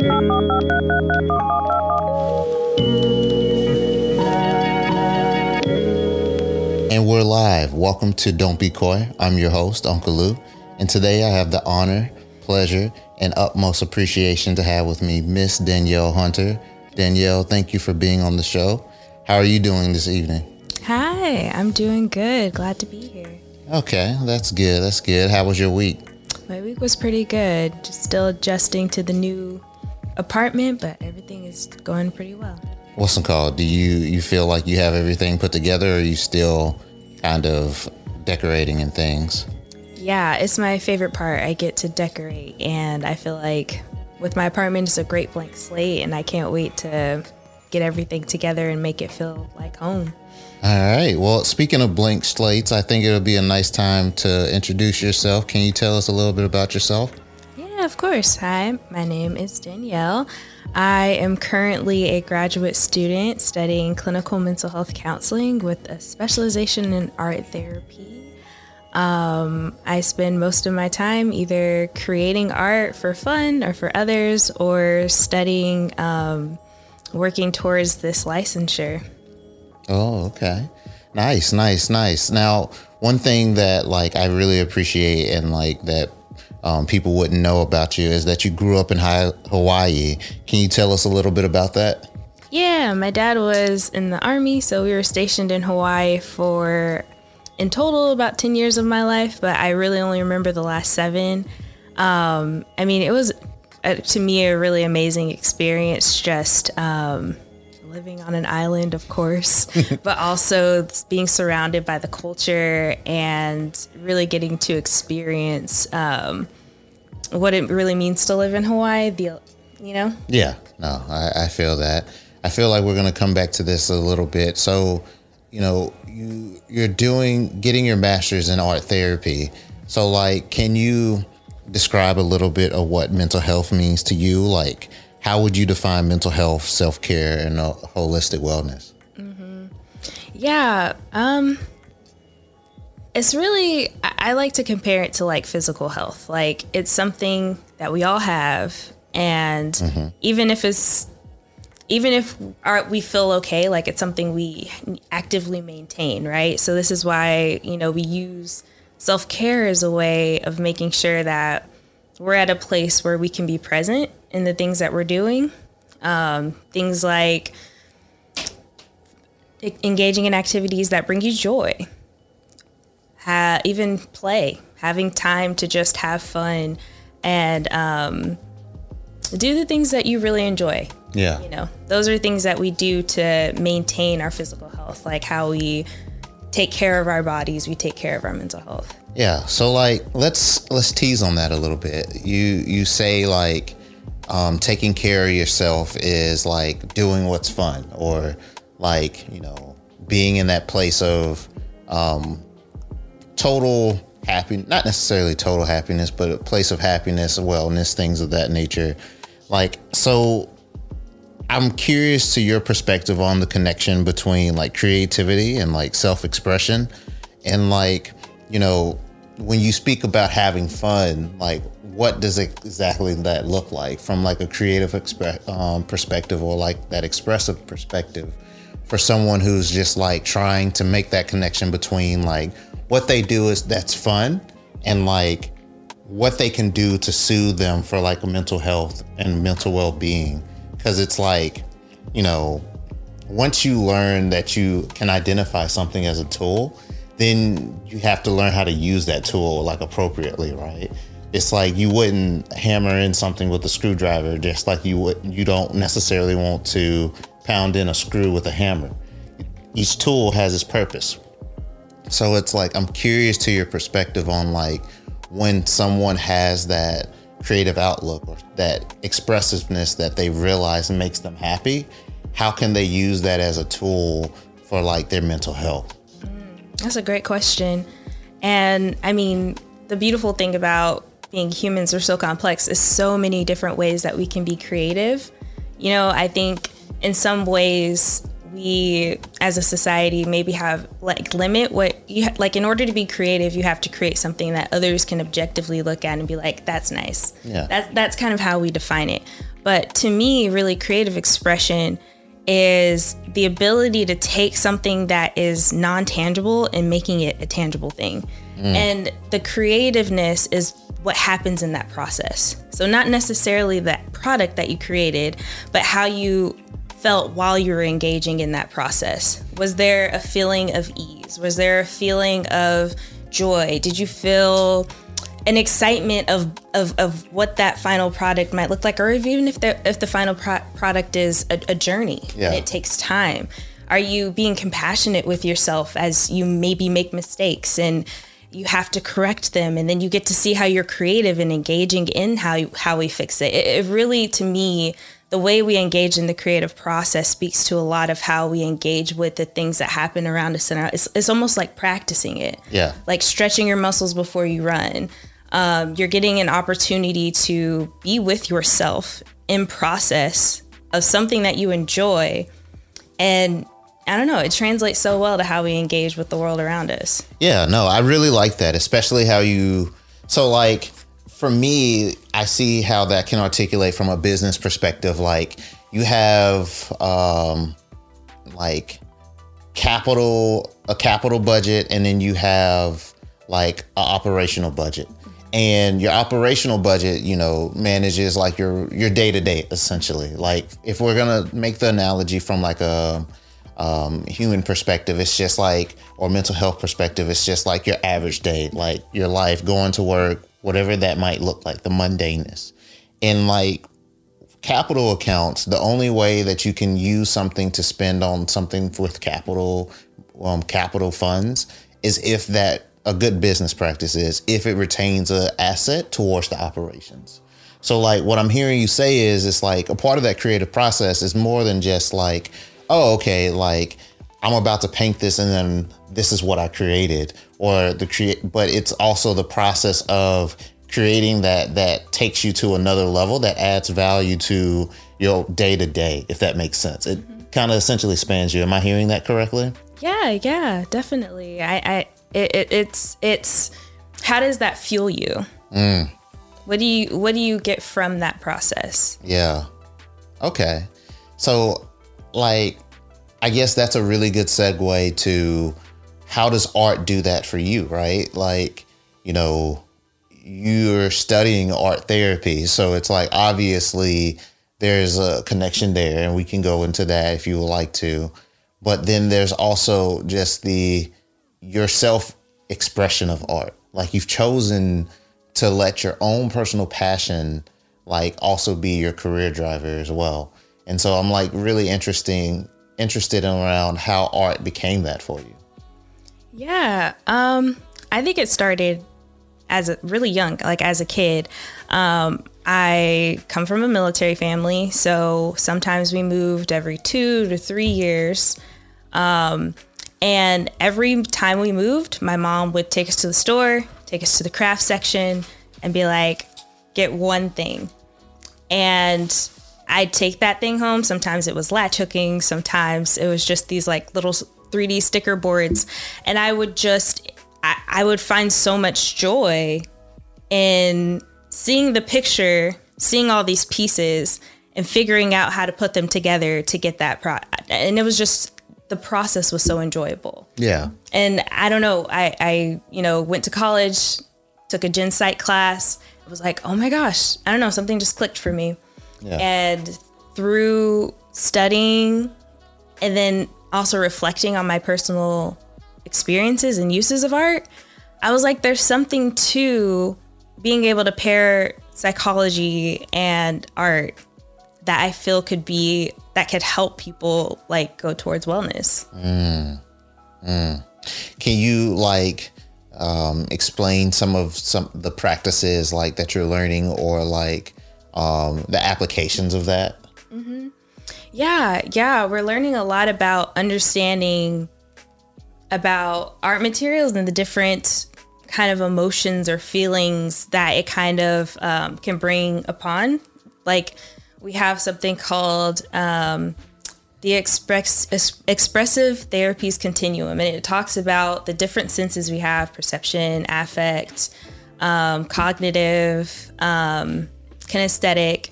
And we're live. Welcome to Don't Be Koi. I'm your host, Unkle Lew. And today I have the honor, pleasure, and utmost appreciation to have with me Miss Daniele Hunter. Daniele, thank you for being on the show. How are you doing this evening? Hi, I'm doing good. Glad to be here. Okay, that's good. That's good. How was your week? My week was pretty good. Just still adjusting to the new apartment, but everything is going pretty well. What's it called? Do you you feel like you have everything put together, or are you still kind of decorating and things? Yeah, it's my favorite part. I get to decorate, and I feel like with my apartment, it's a great blank slate, and I can't wait to get everything together and make it feel like home. All right. Well, speaking of blank slates, I think it'll be a nice time to introduce yourself. Can you tell us a little bit about yourself? Of course. Hi, my name is Daniele. I am currently a graduate student studying clinical mental health counseling with a specialization in art therapy. Um, I spend most of my time either creating art for fun or for others or studying, um, working towards this licensure. Oh, okay. Nice, nice, nice. Now, one thing that like I really appreciate and like that um, people wouldn't know about you is that you grew up in Hawaii. Can you tell us a little bit about that? Yeah, my dad was in the army, so we were stationed in Hawaii for in total about 10 years of my life, but I really only remember the last seven. Um, I mean, it was uh, to me a really amazing experience just um, living on an island, of course, but also being surrounded by the culture and really getting to experience um, what it really means to live in Hawaii. The, you know? Yeah, no, I, I feel that. I feel like we're going to come back to this a little bit. So, you know, you you're doing getting your master's in art therapy. So, like, can you describe a little bit of what mental health means to you? Like, how would you define mental health, self care, and holistic wellness? Mm-hmm. Yeah, um, it's really I like to compare it to like physical health. Like it's something that we all have, and mm-hmm. even if it's even if our, we feel okay, like it's something we actively maintain, right? So this is why you know we use self care as a way of making sure that we're at a place where we can be present in the things that we're doing. Um, things like engaging in activities that bring you joy, ha- even play, having time to just have fun and um, do the things that you really enjoy. Yeah. You know, those are things that we do to maintain our physical health, like how we take care of our bodies, we take care of our mental health. Yeah. So like let's let's tease on that a little bit. You you say like um, taking care of yourself is like doing what's fun or like you know being in that place of um, total happy not necessarily total happiness but a place of happiness wellness things of that nature. Like so i'm curious to your perspective on the connection between like creativity and like self-expression. And like you know when you speak about having fun like what does exactly that look like from like a creative exp- um, perspective or like that expressive perspective for someone who's just like trying to make that connection between like what they do is that's fun and like what they can do to soothe them for like mental health and mental well-being. Because it's like you know once you learn that you can identify something as a tool then you have to learn how to use that tool like appropriately right? It's like you wouldn't hammer in something with a screwdriver just like you would you don't necessarily want to pound in a screw with a hammer. Each tool has its purpose so it's like i'm curious to your perspective on like when someone has that creative outlook or that expressiveness that they realize makes them happy how can they use that as a tool for like their mental health mm, that's a great question and i mean the beautiful thing about being humans are so complex is so many different ways that we can be creative. You know, I think in some ways we as a society maybe have like limit what you ha- like in order to be creative you have to create something that others can objectively look at and be like that's nice yeah that's that's kind of how we define it But to me, really creative expression is the ability to take something that is non tangible and making it a tangible thing. Mm. And the creativeness is what happens in that process. So, not necessarily that product that you created, but how you felt while you were engaging in that process. Was there a feeling of ease? Was there a feeling of joy? Did you feel an excitement of, of, of what that final product might look like, or even if the if the final pro- product is a, a journey yeah. and it takes time. Are you being compassionate with yourself as you maybe make mistakes and you have to correct them, and then you get to see how you're creative and engaging in how you, how we fix it. it. It really, to me, the way we engage in the creative process speaks to a lot of how we engage with the things that happen around us and it's, it's almost like practicing it. Yeah. Like stretching your muscles before you run. Um, you're getting an opportunity to be with yourself in process of something that you enjoy. And i don't know it translates so well to how we engage with the world around us. Yeah no i really like that especially how you so like for me i see how that can articulate from a business perspective. Like you have um like capital a capital budget and then you have like an operational budget. And your operational budget you know manages like your your day to day essentially. Like if we're gonna make the analogy from like a um, human perspective it's just like or mental health perspective it's just like your average day like your life going to work whatever that might look like the mundaneness in like capital accounts the only way that you can use something to spend on something with capital um, capital funds is if that a good business practice is if it retains an asset towards the operations. So like what I'm hearing you say is it's like a part of that creative process is more than just like, oh, okay, like I'm about to paint this and then this is what I created or the create but it's also the process of creating that that takes you to another level that adds value to your day to day if that makes sense. It mm-hmm. kind of essentially spans you. Am I hearing that correctly? Yeah, yeah, definitely. I, I it, it, it's it's how does that fuel you? Mm. What do you what do you get from that process? Yeah. Okay. So like I guess that's a really good segue to how does art do that for you, right? Like, you know, you're studying art therapy, so it's like obviously there's a connection there and we can go into that if you would like to. But then there's also just the your self expression of art. Like you've chosen to let your own personal passion like also be your career driver as well. And so I'm like really interesting interested in around how art became that for you. Yeah. Um I think it started as a really young, like as a kid. Um I come from a military family, so sometimes we moved every 2 to 3 years. Um and every time we moved, my mom would take us to the store, take us to the craft section, and be like, get one thing. And I'd take that thing home. Sometimes it was latch hooking, sometimes it was just these like little 3D sticker boards. And I would just, I, I would find so much joy in seeing the picture, seeing all these pieces, and figuring out how to put them together to get that product. And it was just the process was so enjoyable. Yeah. And I don't know, I, I, you know, went to college, took a gen psych class. It was like, oh my gosh, I don't know, something just clicked for me. Yeah. And through studying and then also reflecting on my personal experiences and uses of art, I was like, there's something to being able to pair psychology and art that I feel could be that could help people like go towards wellness. Mm. Mm. Can you like um, explain some of some the practices like that you're learning or like um, the applications of that? Mm-hmm. Yeah, yeah, we're learning a lot about understanding about art materials and the different kind of emotions or feelings that it kind of um, can bring upon. Like we have something called um, the express, expressive therapies continuum, and it talks about the different senses we have perception, affect, um, cognitive, um, kinesthetic,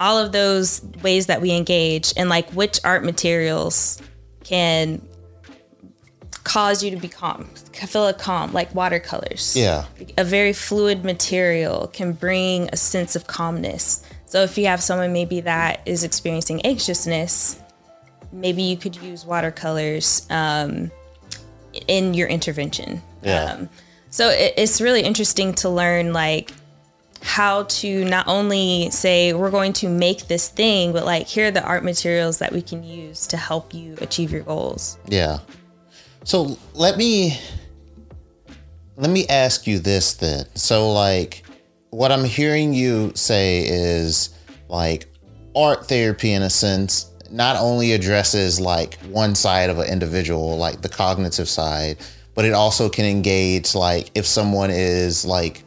all of those ways that we engage and like which art materials can cause you to be calm, feel a calm, like watercolors. Yeah. A very fluid material can bring a sense of calmness. So if you have someone maybe that is experiencing anxiousness, maybe you could use watercolors um, in your intervention. Yeah. Um, so it, it's really interesting to learn like how to not only say we're going to make this thing, but like here are the art materials that we can use to help you achieve your goals. Yeah. So let me let me ask you this then. So like what I'm hearing you say is like art therapy in a sense not only addresses like one side of an individual, like the cognitive side, but it also can engage like if someone is like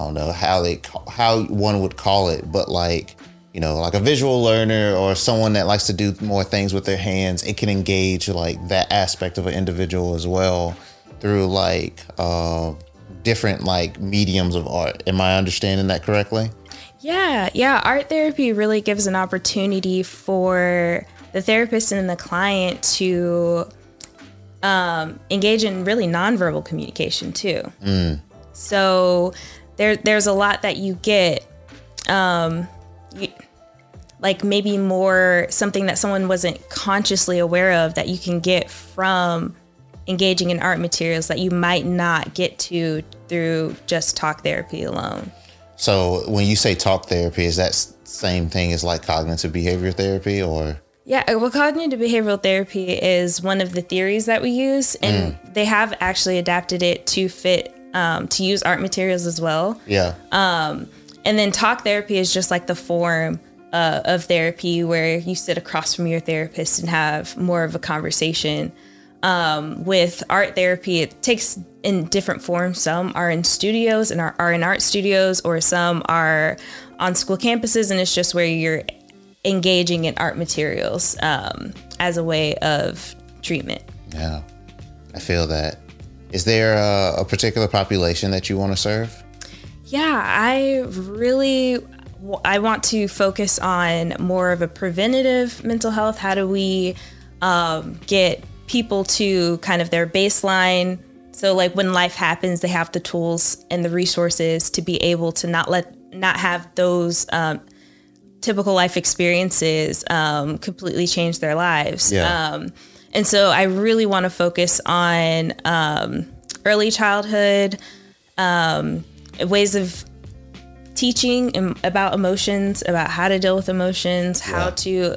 I don't know how they how one would call it, but like you know, like a visual learner or someone that likes to do more things with their hands, it can engage like that aspect of an individual as well through like uh, different like mediums of art. Am I understanding that correctly? Yeah, yeah. Art therapy really gives an opportunity for the therapist and the client to um, engage in really nonverbal communication too. Mm. So there, there's a lot that you get. Um, you, like maybe more something that someone wasn't consciously aware of that you can get from engaging in art materials that you might not get to through just talk therapy alone. So when you say talk therapy, is that same thing as like cognitive behavior therapy or? Yeah, uh, well, cognitive behavioral therapy is one of the theories that we use, and mm. they have actually adapted it to fit um, to use art materials as well. Yeah. Um, and then talk therapy is just like the form uh, of therapy where you sit across from your therapist and have more of a conversation. Um, with art therapy, it takes in different forms. Some are in studios and are, are in art studios, or some are on school campuses, and it's just where you're engaging in art materials um, as a way of treatment. Yeah, I feel that. Is there a, a particular population that you want to serve? Yeah, I really I want to focus on more of a preventative mental health. How do we um, get people to kind of their baseline? So, like when life happens, they have the tools and the resources to be able to not let not have those um, typical life experiences um, completely change their lives. Yeah. And so, I really want to focus on um, early childhood um, ways of teaching about emotions, about how to deal with emotions, how to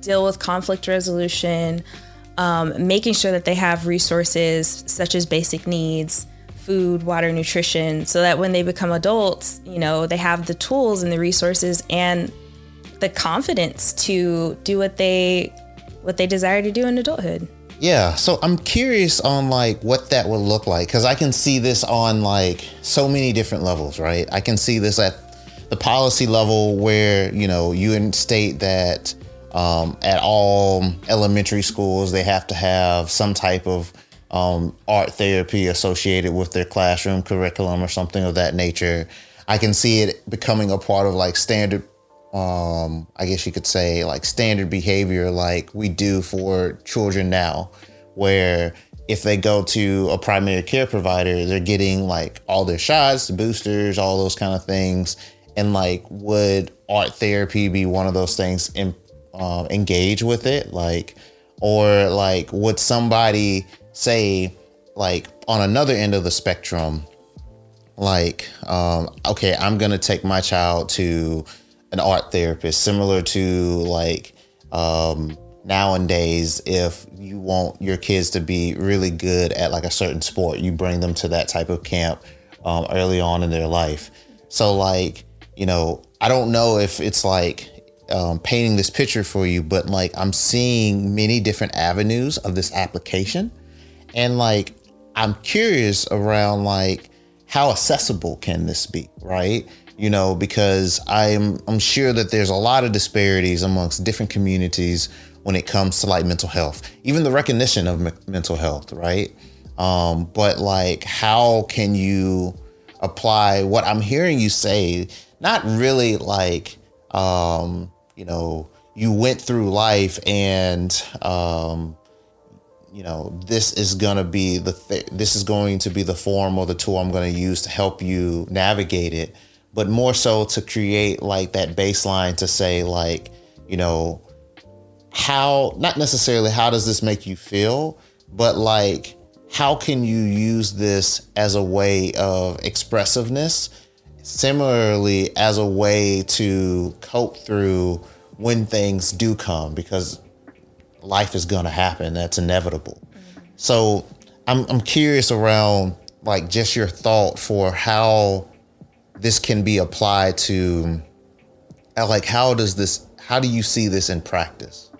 deal with conflict resolution, um, making sure that they have resources such as basic needs, food, water, nutrition, so that when they become adults, you know, they have the tools and the resources and the confidence to do what they what they desire to do in adulthood. Yeah, so I'm curious on like what that would look like because I can see this on like so many different levels, right? I can see this at the policy level where you know you state that um, at all elementary schools they have to have some type of um, art therapy associated with their classroom curriculum or something of that nature. I can see it becoming a part of like standard um, I guess you could say like standard behavior like we do for children now, where if they go to a primary care provider, they're getting like all their shots, the boosters, all those kind of things. And like, would art therapy be one of those things in, uh, engage with it? Like, or like, would somebody say, like, on another end of the spectrum, like, um, okay, I'm gonna take my child to an art therapist, similar to like um, nowadays, if you want your kids to be really good at like a certain sport, you bring them to that type of camp um, early on in their life. So, like, you know, I don't know if it's like um, painting this picture for you, but like I'm seeing many different avenues of this application. And like, I'm curious around like how accessible can this be, right? You know, because I'm I'm sure that there's a lot of disparities amongst different communities when it comes to like mental health, even the recognition of m- mental health, right? Um, but like, how can you apply what I'm hearing you say? Not really like um, you know, you went through life and, um, you know, this is to be the, th- this is going to be the form or the tool I'm to use to help you navigate it, but more so to create like that baseline to say like, you know, how, not necessarily how does this make you feel, but like, how can you use this as a way of expressiveness? Similarly, as a way to cope through when things do come, because life is going to happen. That's inevitable. So I'm, I'm curious around like just your thought for how this can be applied to like how does this how do you see this in practice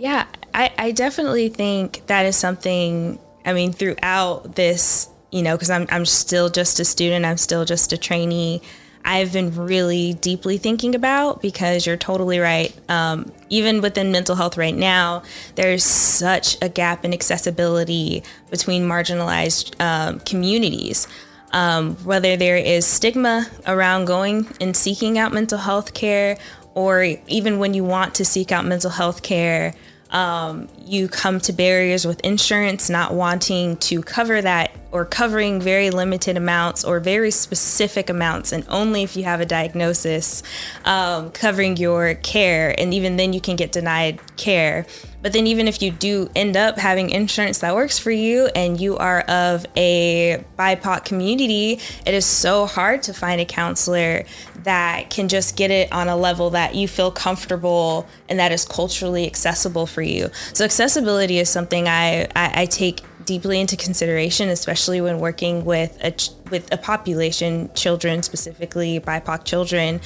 Yeah, I, I definitely think that is something, I mean, throughout this, you know, because I'm, I'm still just a student, I'm still just a trainee. I've been really deeply thinking about because you're totally right. Um, even within mental health right now, there's such a gap in accessibility between marginalized um, communities. Um, whether there is stigma around going and seeking out mental health care, or even when you want to seek out mental health care, um, you come to barriers with insurance not wanting to cover that or covering very limited amounts or very specific amounts and only if you have a diagnosis um, covering your care. And even then you can get denied care but then even if you do end up having insurance that works for you and you are of a bipoc community it is so hard to find a counselor that can just get it on a level that you feel comfortable and that is culturally accessible for you. So accessibility is something I, I, I take deeply into consideration, especially when working with a with a population, children specifically BIPOC children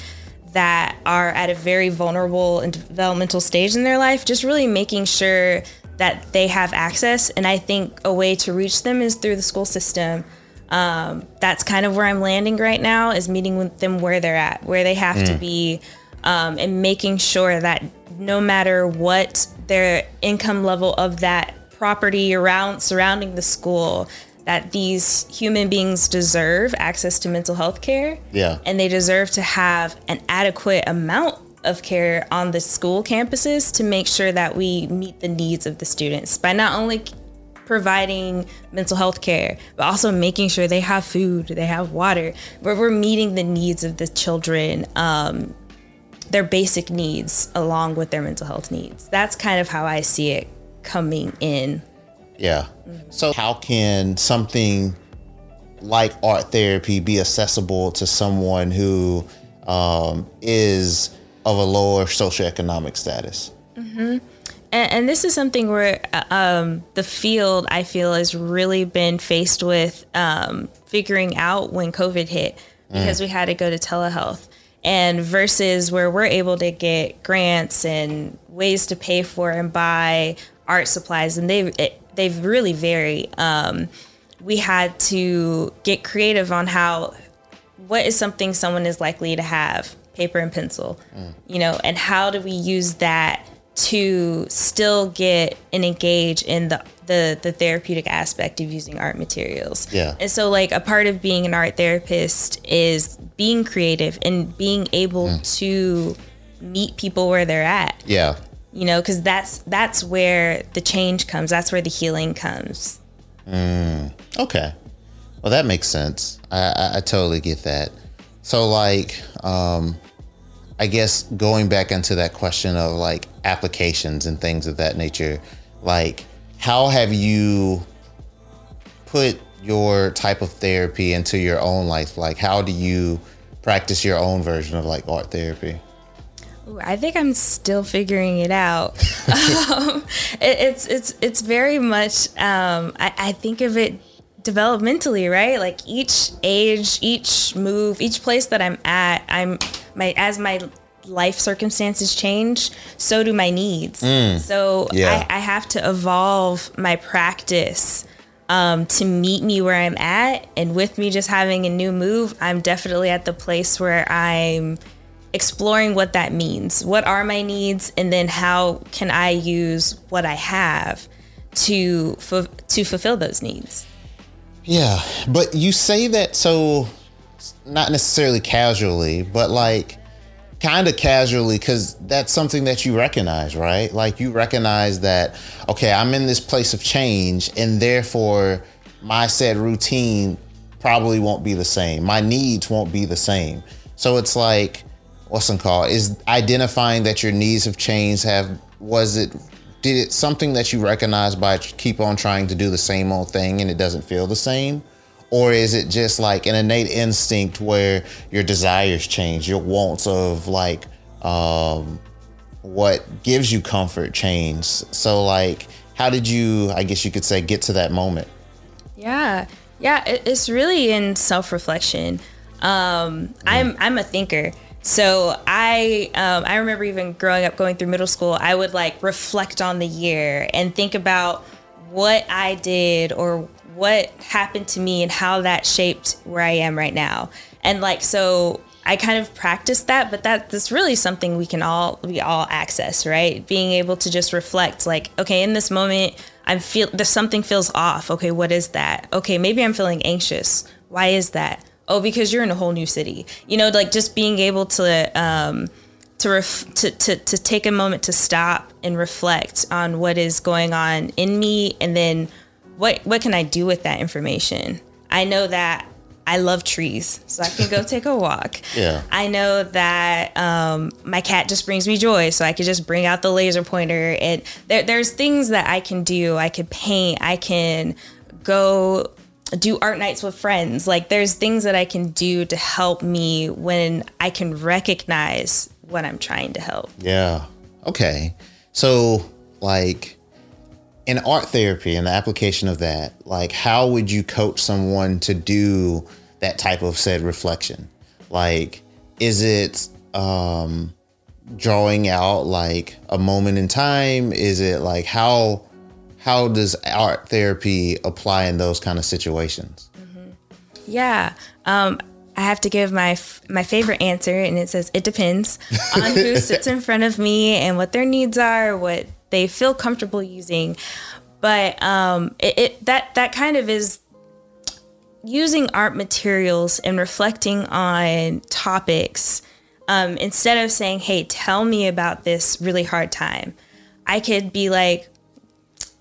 that are at a very vulnerable and developmental stage in their life. Just really making sure that they have access, and I think a way to reach them is through the school system. Um, that's kind of where I'm landing right now is meeting with them where they're at, where they have mm. to be, um, and making sure that no matter what their income level of that property around surrounding the school, that these human beings deserve access to mental health care. Yeah. And they deserve to have an adequate amount of care on the school campuses to make sure that we meet the needs of the students by not only providing mental health care, but also making sure they have food, they have water, where we're meeting the needs of the children, um, their basic needs along with their mental health needs. That's kind of how I see it coming in. Yeah. Mm-hmm. So, how can something like art therapy be accessible to someone who um, is of a lower socioeconomic status? Mm-hmm. And, and this is something where uh, um, the field, I feel, has really been faced with um, figuring out when COVID hit because mm. we had to go to telehealth. And versus where we're able to get grants and ways to pay for and buy art supplies, and they they've really vary. Um, we had to get creative on how what is something someone is likely to have paper and pencil, mm. you know, and how do we use that to still get and engage in the, the the therapeutic aspect of using art materials. Yeah. And so like a part of being an art therapist is being creative and being able mm. to meet people where they're at. Yeah. You know, cuz that's that's where the change comes. That's where the healing comes. Mm. Okay. Well, that makes sense. I, I, I totally get that. So like um I guess going back into that question of like applications and things of that nature, like how have you put your type of therapy into your own life? Like how do you practice your own version of like art therapy? I think I'm still figuring it out. um, it, it's it's it's very much. Um, I, I think of it developmentally, right? Like each age, each move, each place that I'm at, I'm my as my life circumstances change, so do my needs. Mm, so yeah. I, I, have to evolve my practice um, to meet me where I'm at. And with me just having a new move, I'm definitely at the place where I'm exploring what that means. What are my needs? And then how can I use what I have to, fu- to fulfill those needs? Yeah, but you say that so not necessarily casually, but like kind of casually because that's something that you recognize, right? Like you recognize that, okay, I'm in this place of change, and therefore my said routine probably won't be the same. My needs won't be the same. So it's like, what's it called? Is identifying that your needs have changed. Have was it? Did it something that you recognize by keep on trying to do the same old thing and it doesn't feel the same? or is it just like an innate instinct where your desires change your wants of like um, what gives you comfort change so like how did you i guess you could say get to that moment yeah yeah it's really in self-reflection um, i'm i'm a thinker so I um, I remember even growing up, going through middle school, I would like reflect on the year and think about what I did or what happened to me and how that shaped where I am right now. And like so I kind of practiced that, but that that's really something we can all we all access, right? Being able to just reflect like, okay, in this moment I'm feel there's something feels off. Okay, what is that? Okay, maybe I'm feeling anxious. Why is that? Oh, because you're in a whole new city. You know, like just being able to um to, ref- to, to, to take a moment to stop and reflect on what is going on in me and then what what can I do with that information? I know that I love trees, so I can go take a walk. Yeah. I know that um, my cat just brings me joy, so I could just bring out the laser pointer. And there, there's things that I can do. I could paint. I can go do art nights with friends. Like there's things that I can do to help me when I can recognize what I'm trying to help. Yeah. Okay. So like in art therapy and the application of that, like how would you coach someone to do that type of said reflection? Like, is it um, drawing out like a moment in time? Is it like how how does art therapy apply in those kind of situations? Mm-hmm. Yeah. Um, I have to give my my favorite answer, and it says it depends on who sits in front of me and what their needs are, what they feel comfortable using. But um, it, it that that kind of is using art materials and reflecting on topics um, instead of saying, "Hey, tell me about this really hard time." I could be like,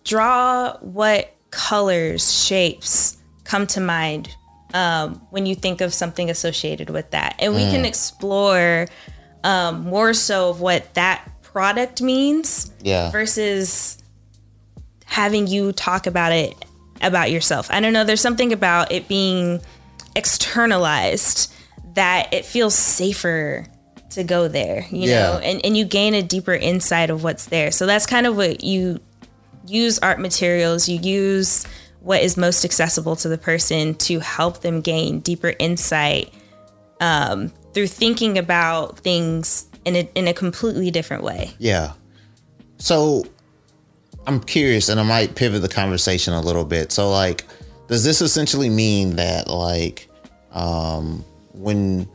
draw what colors, shapes come to mind um, when you think of something associated with that, and we mm. can explore um, more so of what that product means yeah. versus having you talk about it about yourself. I don't know, there's something about it being externalized that it feels safer to go there, you yeah. know, and, and you gain a deeper insight of what's there. So that's kind of what you use art materials, you use what is most accessible to the person to help them gain deeper insight um, through thinking about things in a, in a completely different way. Yeah. So I'm curious, and I might pivot the conversation a little bit. So, like, does this essentially mean that, like, um, when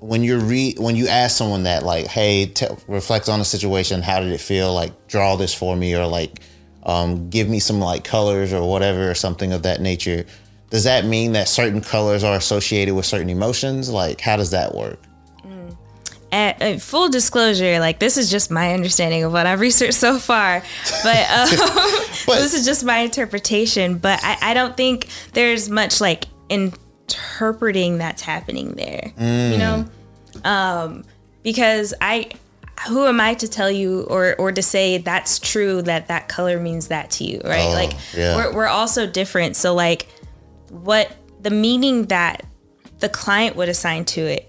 when you re when you ask someone that, like, hey, t- reflect on the situation, how did it feel? Like, draw this for me, or like, um, give me some like colors or whatever, or something of that nature. Does that mean that certain colors are associated with certain emotions? Like, how does that work? at, uh, full disclosure, like this is just my understanding of what I've researched so far, but, um, but this is just my interpretation. But I, I, don't think there's much like interpreting that's happening there, mm. you know, um, because I, who am I to tell you or or to say that's true that that color means that to you, right? Oh, like yeah. we're we're also different, so like what the meaning that the client would assign to it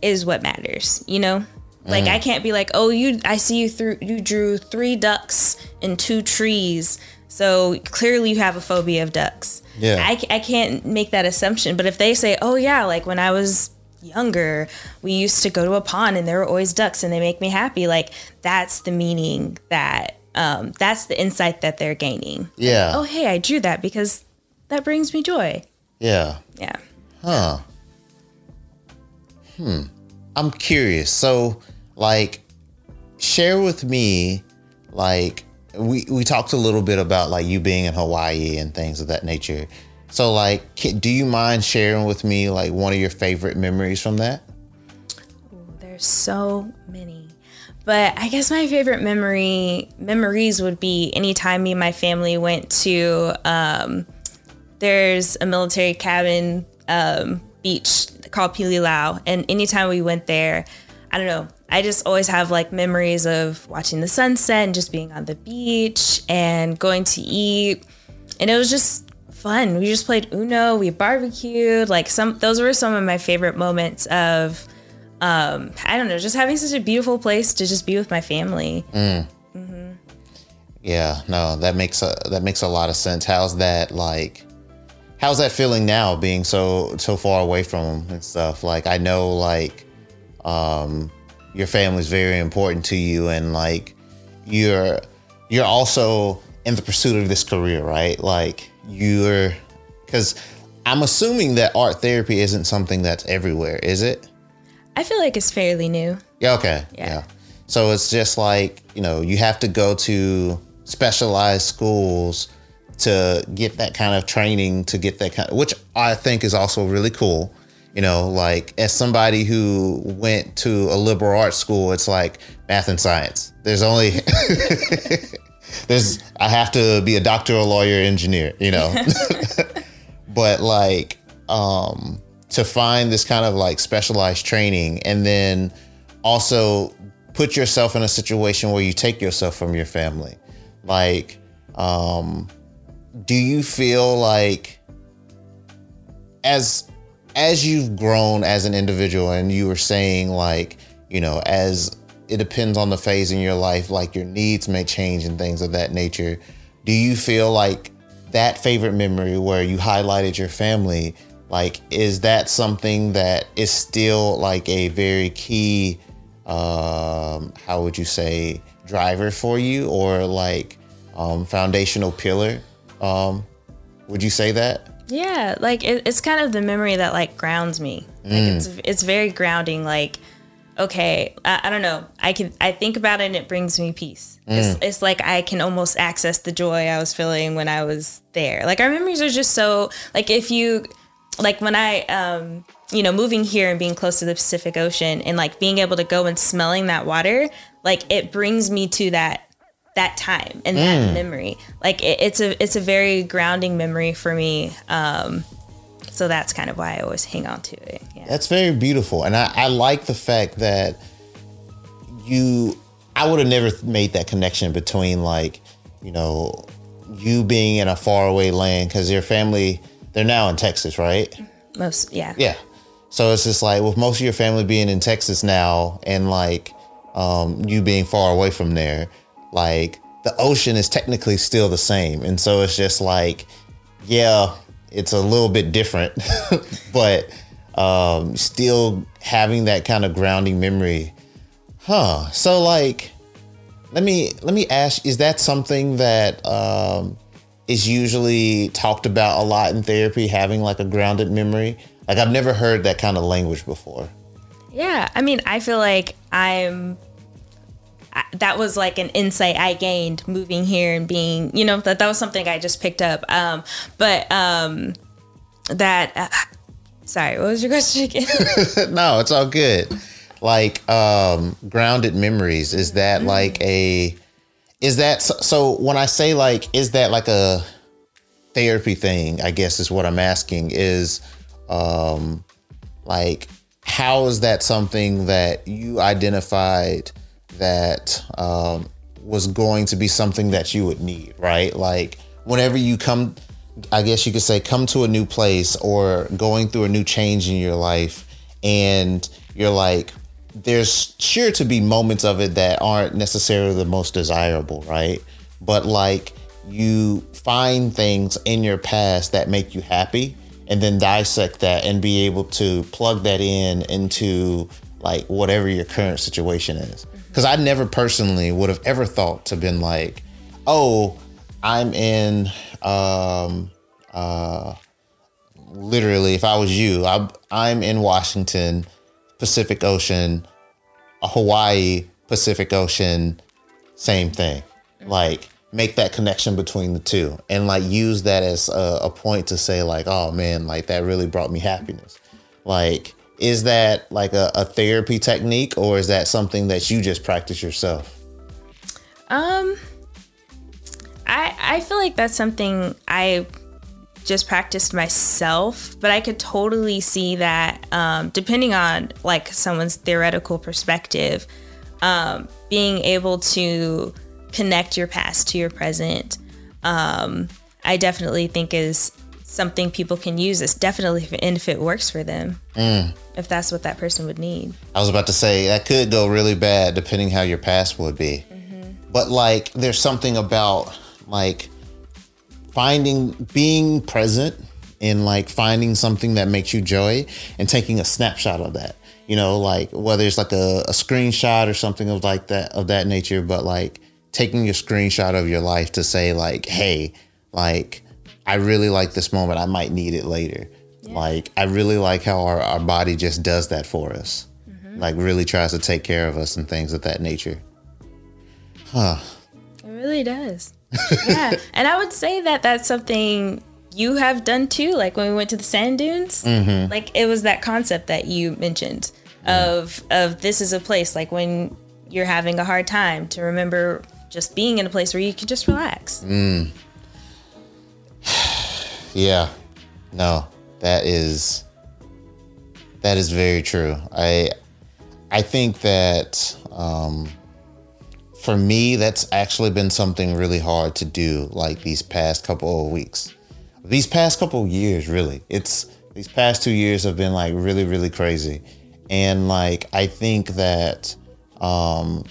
is what matters, you know? Like mm. I can't be like, "Oh, you I see you through you drew 3 ducks and 2 trees." So clearly you have a phobia of ducks. Yeah. I, I can't make that assumption, but if they say, "Oh yeah, like when I was younger, we used to go to a pond and there were always ducks and they make me happy." Like that's the meaning that um, that's the insight that they're gaining. Yeah. Like, oh, hey, I drew that because that brings me joy. Yeah. Yeah. Huh. Hmm. I'm curious. So, like, share with me, like, we we talked a little bit about like you being in Hawaii and things of that nature. So, like, do you mind sharing with me like one of your favorite memories from that? There's so many. But I guess my favorite memory memories would be anytime me and my family went to um, there's a military cabin um, beach called Pililaau, and anytime we went there, I don't know. I just always have like memories of watching the sunset and just being on the beach and going to eat, and it was just fun. We just played Uno, we barbecued. Like some, those were some of my favorite moments of um, I don't know, just having such a beautiful place to just be with my family. Mm. Mm-hmm. Yeah, no, that makes a that makes a lot of sense. How's that like? How's that feeling now, being so so far away from them and stuff? Like, I know like um, your family's very important to you, and like you're you're also in the pursuit of this career, right? Like you're because I'm assuming that art therapy isn't something that's everywhere, is it? I feel like it's fairly new. Yeah, okay. Yeah. yeah. So it's just like, you know, you have to go to specialized schools to get that kind of training, to get that kind of, which I think is also really cool. You know, like as somebody who went to a liberal arts school, it's like math and science. There's only, there's, I have to be a doctor, a lawyer, engineer, you know. but like, um, to find this kind of like specialized training and then also put yourself in a situation where you take yourself from your family. Like, um, do you feel like as as you've grown as an individual and you were saying like, you know, as it depends on the phase in your life, like your needs may change and things of that nature. Do you feel like that favorite memory where you highlighted your family like is that something that is still like a very key um how would you say driver for you or like um foundational pillar um would you say that yeah like it, it's kind of the memory that like grounds me like mm. it's it's very grounding like okay I, I, don't know i can i think about it and it brings me peace mm. it's, it's like i can almost access the joy i was feeling when i was there like our memories are just so like if you like when I, um, you know, moving here and being close to the Pacific Ocean and like being able to go and smelling that water, like it brings me to that that time and mm. that memory. Like it, it's a it's a very grounding memory for me. Um, so that's kind of why I always hang on to it. Yeah. That's very beautiful, and I, I like the fact that you. I would have never made that connection between like, you know, you being in a faraway land because your family they're now in Texas, right? Most, yeah. Yeah. So it's just like with most of your family being in Texas now, and like um, you being far away from there, like the ocean is technically still the same, and so it's just like, yeah, it's a little bit different, but um, still having that kind of grounding memory, huh? So like, let me let me ask: Is that something that um, is usually talked about a lot in therapy, having like a grounded memory. Like I've never heard that kind of language before. Yeah, I mean, I feel like I'm. I, that was like an insight I gained moving here and being, you know, that that was something I just picked up. Um, but um, that. Uh, sorry, what was your question again? no, it's all good. Like um, grounded memories. Is that mm-hmm. like a is that so, so when I say like is that like a therapy thing, I guess is what I'm asking is um like how is that something that you identified that um was going to be something that you would need, right? Like whenever you come I guess you could say come to a new place or going through a new change in your life and you're like there's sure to be moments of it that aren't necessarily the most desirable, right? But like you find things in your past that make you happy and then dissect that and be able to plug that in into like whatever your current situation is. Cuz I never personally would have ever thought to been like, "Oh, I'm in um uh literally if I was you, I'm I'm in Washington Pacific Ocean, Hawaii, Pacific Ocean, same thing. Like make that connection between the two and like use that as a, a, point to say like, oh man, like that really brought me happiness. Like is that like a, a therapy technique or is that something that you just practice yourself? Um, I I feel like that's something I just practiced myself, but I could totally see that um, depending on like someone's theoretical perspective, um, being able to connect your past to your present, um, I definitely think is something people can use. It's definitely if, and if it works for them, mm. if that's what that person would need. I was about to say that could go really bad depending how your past would be, mm-hmm. but like there's something about like finding being present in like finding something that makes you joy and taking a snapshot of that you know like whether it's like a, a screenshot or something of like that of that nature but like taking a screenshot of your life to say like hey like i really like this moment i might need it later yeah. like i really like how our, our body just does that for us mm-hmm. like really tries to take care of us and things of that nature huh it really does yeah, and I would say that that's something you have done too. Like when we went to the sand dunes, mm-hmm. like it was that concept that you mentioned of of this is a place like when you're having a hard time to remember just being in a place where you can just relax. Mm. Yeah, no, that is that is very true. I I think that. Um, for me, that's actually been something really hard to do, like these past couple of weeks. These past couple of years, really. It's these past two years have been like really, really crazy. And like, I think that um,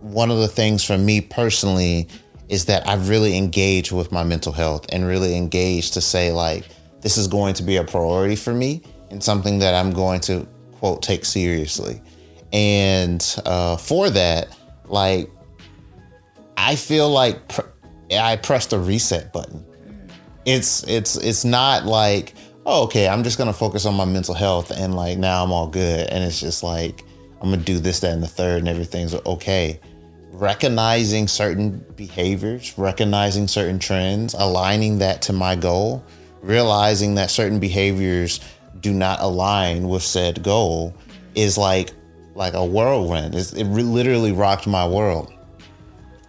one of the things for me personally is that I've really engaged with my mental health and really engaged to say, like, this is going to be a priority for me and something that I'm going to, quote, take seriously. And uh, for that, like I feel like pr- I pressed a reset button. It's it's it's not like oh, okay, I'm just gonna focus on my mental health and like now I'm all good. And it's just like I'm gonna do this, that, and the third, and everything's okay. Recognizing certain behaviors, recognizing certain trends, aligning that to my goal, realizing that certain behaviors do not align with said goal is like like a whirlwind. It's, it re- literally rocked my world.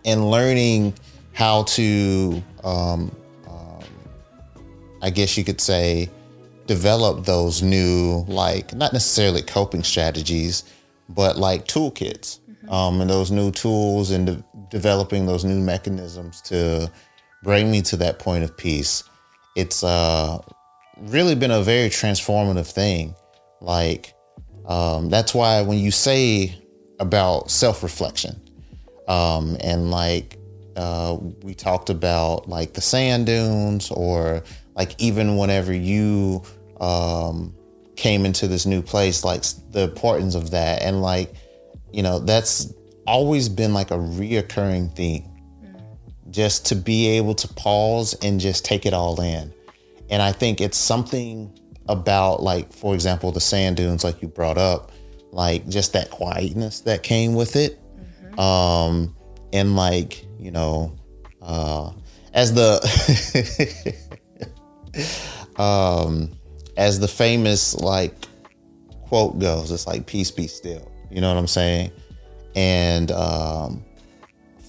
And learning how to, um, um, I guess you could say, develop those new, like, not necessarily coping strategies, but like toolkits. Um, and those new tools and de- developing those new mechanisms to bring me to that point of peace. It's uh, really been a very transformative thing. Like, um, that's why when you say about self reflection, um, and like uh, we talked about like the sand dunes, or like even whenever you um, came into this new place, like the importance of that, and like you know that's always been like a reoccurring theme. Just to be able to pause and just take it all in. And I think it's something about like for example the sand dunes like you brought up like just that quietness that came with it mm-hmm. um and like you know uh as the um as the famous like quote goes it's like peace be still you know what i'm saying and um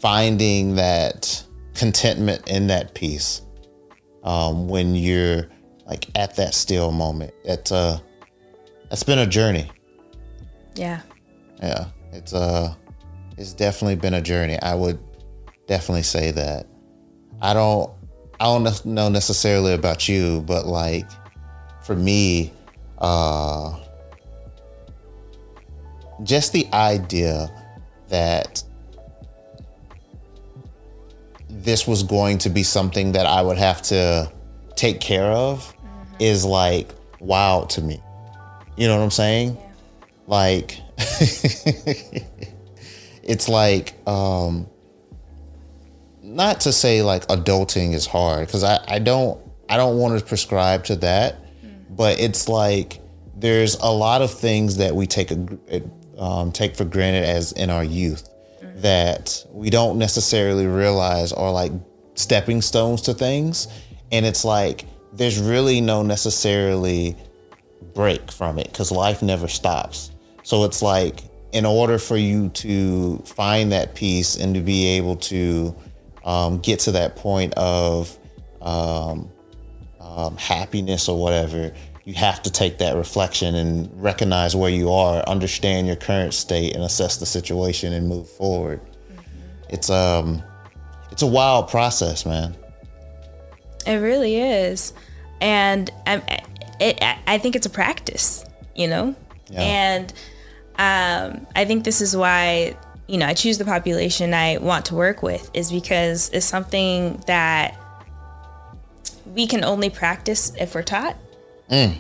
finding that contentment in that peace um when you're like at that still moment. It's uh that's been a journey. Yeah. Yeah. It's uh it's definitely been a journey. I would definitely say that. I don't I don't know necessarily about you, but like for me, uh just the idea that this was going to be something that I would have to take care of is like wild to me. You know what I'm saying? Yeah. Like it's like um not to say like adulting is hard because I, I don't I don't want to prescribe to that, mm. but it's like there's a lot of things that we take a, um, take for granted as in our youth mm. that we don't necessarily realize are like stepping stones to things, and it's like there's really no necessarily break from it because life never stops. So it's like, in order for you to find that peace and to be able to um, get to that point of um, um, happiness or whatever, you have to take that reflection and recognize where you are, understand your current state, and assess the situation and move forward. Mm-hmm. It's um, it's a wild process, man. It really is, and um, it, I think it's a practice, you know, yeah. and um, I think this is why you know I choose the population I want to work with is because it's something that we can only practice if we're taught. Mm.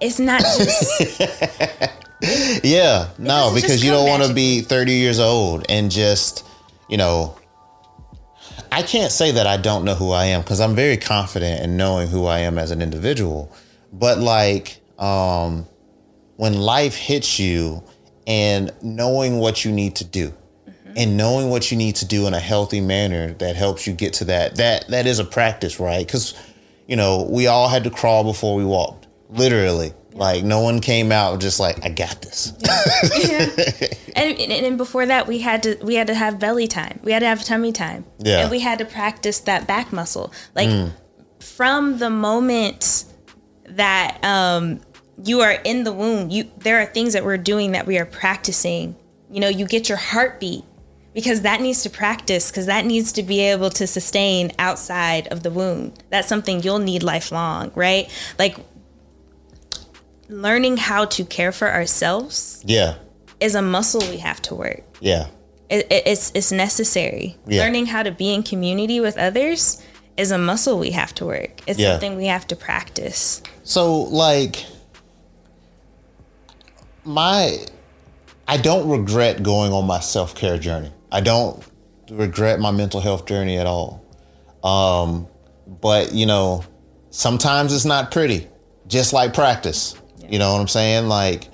It's not just. yeah, no, because you don't want to be 30 years old and just, you know, I can't say that I don't know who I am because I'm very confident in knowing who I am as an individual. But like, um, when life hits you and knowing what you need to do mm-hmm. and knowing what you need to do in a healthy manner that helps you get to that, that, that is a practice, right? Because, you know, we all had to crawl before we walked, literally. Like no one came out just like I got this. Yeah. yeah. And, and before that we had to we had to have belly time. We had to have tummy time. Yeah. And we had to practice that back muscle. Like mm. from the moment that um, you are in the womb, you there are things that we're doing that we are practicing. You know, you get your heartbeat because that needs to practice because that needs to be able to sustain outside of the womb. That's something you'll need lifelong, right? Like learning how to care for ourselves yeah is a muscle we have to work yeah it, it, it's it's necessary yeah. learning how to be in community with others is a muscle we have to work it's yeah. something we have to practice so like my i don't regret going on my self-care journey i don't regret my mental health journey at all um but you know sometimes it's not pretty just like practice you know what I'm saying? Like,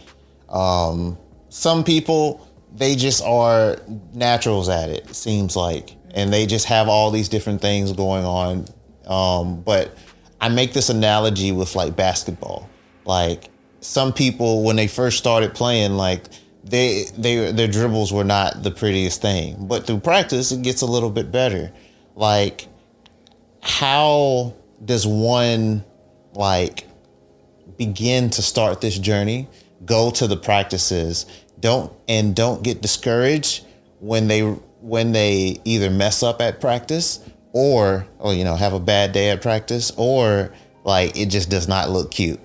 um, some people they just are naturals at it. it seems like, and they just have all these different things going on. Um, but I make this analogy with like basketball. Like some people when they first started playing, like they they their dribbles were not the prettiest thing, but through practice it gets a little bit better. Like how does one like begin to start this journey, go to the practices. Don't and don't get discouraged when they when they either mess up at practice or or you know have a bad day at practice or like it just does not look cute.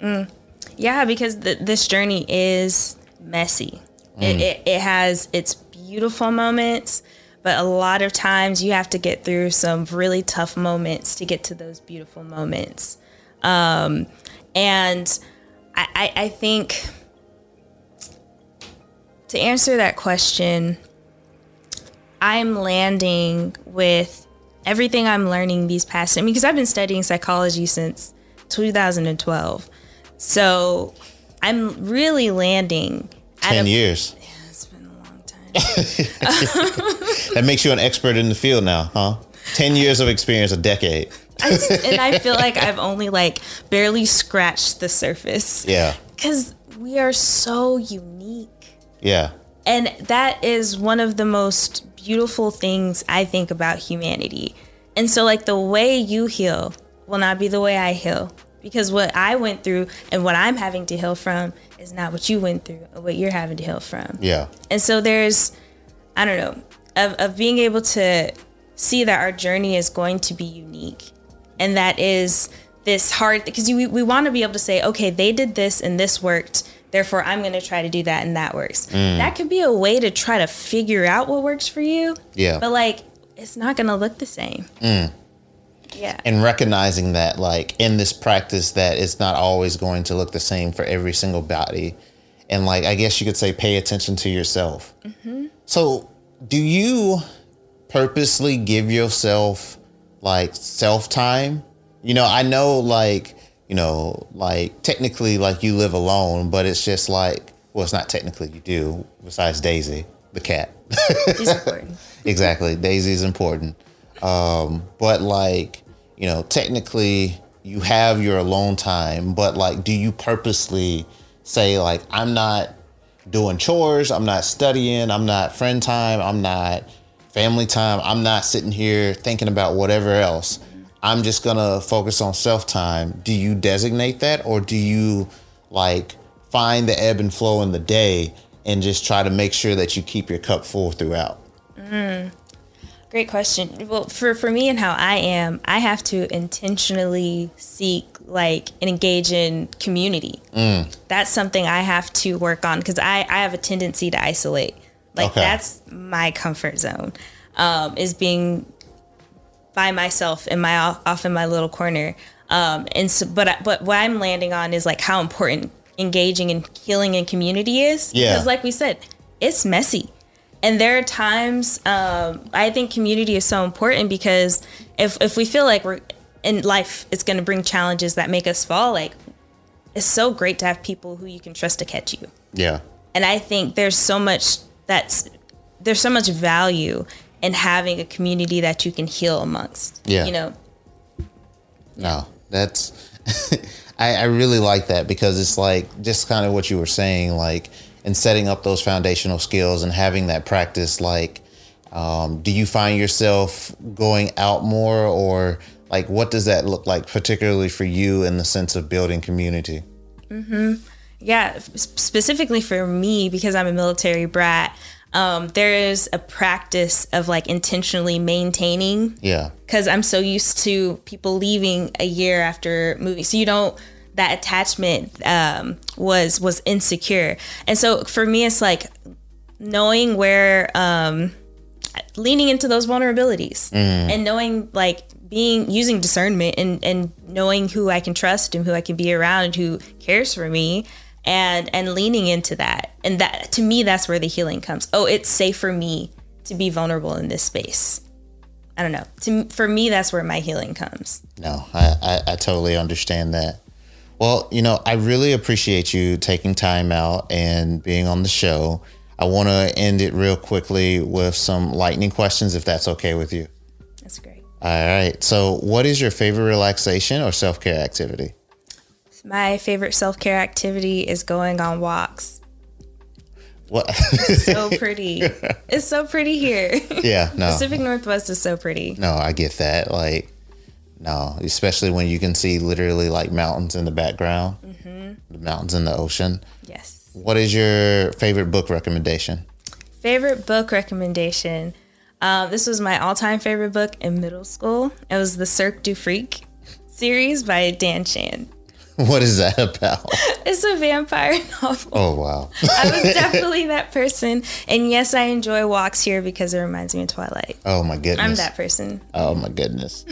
Mm. Yeah, because this journey is messy. Mm. It, it, it has its beautiful moments, but a lot of times you have to get through some really tough moments to get to those beautiful moments. Um, and I, I, I think to answer that question, I'm landing with everything I'm learning these past, I mean, because I've been studying psychology since 2012. So I'm really landing. 10 a, years. Yeah, it's been a long time. that makes you an expert in the field now, huh? 10 years of experience, a decade. I, and I feel like I've only like barely scratched the surface. Yeah. Because we are so unique. Yeah. And that is one of the most beautiful things I think about humanity. And so, like, the way you heal will not be the way I heal. Because what I went through and what I'm having to heal from is not what you went through or what you're having to heal from. Yeah. And so, there's, I don't know, of, of being able to see that our journey is going to be unique and that is this hard because we, we want to be able to say okay they did this and this worked therefore i'm going to try to do that and that works mm. that could be a way to try to figure out what works for you yeah but like it's not going to look the same mm. Yeah and recognizing that like in this practice that it's not always going to look the same for every single body and like i guess you could say pay attention to yourself mm-hmm. so do you purposely give yourself like self time. You know, I know like, you know, like technically like you live alone, but it's just like well, it's not technically you do, besides Daisy, the cat. Exactly. Daisy is important. Um, but like, you know, technically, you have your alone time, but like, do you purposely say like, I'm not doing chores, I'm not studying, I'm not friend time, I'm not family time, I'm not sitting here thinking about whatever else. I'm just gonna focus on self time. Do you designate that, or do you like find the ebb and flow in the day and just try to make sure that you keep your cup full throughout? Great question. Well, for for me and how I am, I have to intentionally seek like and engage in community. That's something I have to work on because I I have a tendency to isolate. Like Okay. that's my comfort zone. Um, is being by myself in my off in my little corner. Um, and so, but but what I'm landing on is like how important engaging and healing in community is. Yeah. Because like we said, it's messy, and there are times um, I think community is so important because if if we feel like we're in life, it's going to bring challenges that make us fall. Like it's so great to have people who you can trust to catch you Yeah. and I think there's so much that's there's so much value in having a community that you can heal amongst. Yeah. You know, No, that's I, I really like that because it's like just kind of what you were saying, like in setting up those foundational skills and having that practice. Like, um, do you find yourself going out more, or like what does that look like, particularly for you in the sense of building community? yeah, specifically for me because I'm a military brat. Um, there is a practice of like intentionally maintaining Yeah, because I'm so used to people leaving a year after moving. So you don't that attachment um, was was insecure, and so for me, it's like knowing where um, leaning into those vulnerabilities and knowing like being using discernment and and knowing who I can trust and who I can be around and who cares for me and and leaning into that and that to me that's where the healing comes oh it's safe for me to be vulnerable in this space I don't know. To for me, that's where my healing comes. no, I, I, I totally understand that. Well, you know, I really appreciate you taking time out and being on the show. I want to end it real quickly with some lightning questions, if that's okay with you. That's great. All right. So, what is your favorite relaxation or self care activity? My favorite self care activity is going on walks. What? It's so pretty. it's so pretty here. yeah, no, Pacific Northwest is so pretty. no, I get that. Like, no, especially when you can see literally like mountains in the background, the mountains in the ocean. Yes. What is your favorite book recommendation? Favorite book recommendation. Uh, this was my all time favorite book in middle school. It was the Cirque du Freak series by Darren Shan. What is that about? It's a vampire novel. Oh, wow. I was definitely that person. And yes, I enjoy walks here because it reminds me of Twilight. Oh, my goodness. I'm that person. Oh, my goodness.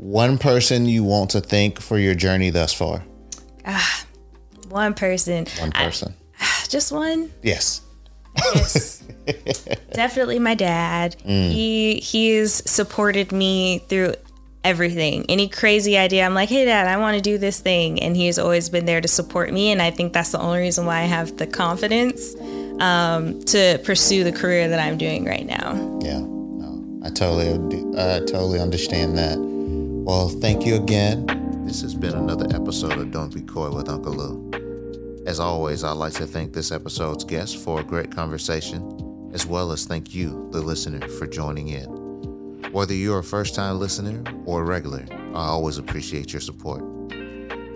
One person you want to thank for your journey thus far? Ah, one person. One I- person. Ah, just one. yes. Yes. Definitely my dad. Mm. He he's supported me through everything. Any crazy idea, I'm like, "Hey dad, I want to do this thing." And he's always been there to support me and I think that's the only reason why I have the confidence um, to pursue the career that I'm doing right now. Yeah, no, I totally, I totally understand that. Well, thank you again. This has been another episode of Don't Be Koi with Unkle Lew. As always, I'd like to thank this episode's guest for a great conversation, as well as thank you, the listener, for joining in. Whether you're a first time listener or a regular, I always appreciate your support.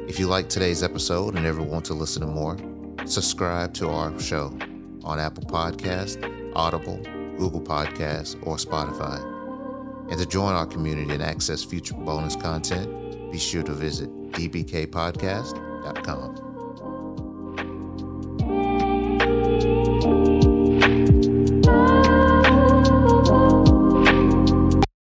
If you like today's episode and ever want to listen to more, subscribe to our show on Apple Podcast, Audible, Google Podcasts, or Spotify. And to join our community and access future bonus content, be sure to visit dbkpodcast.com.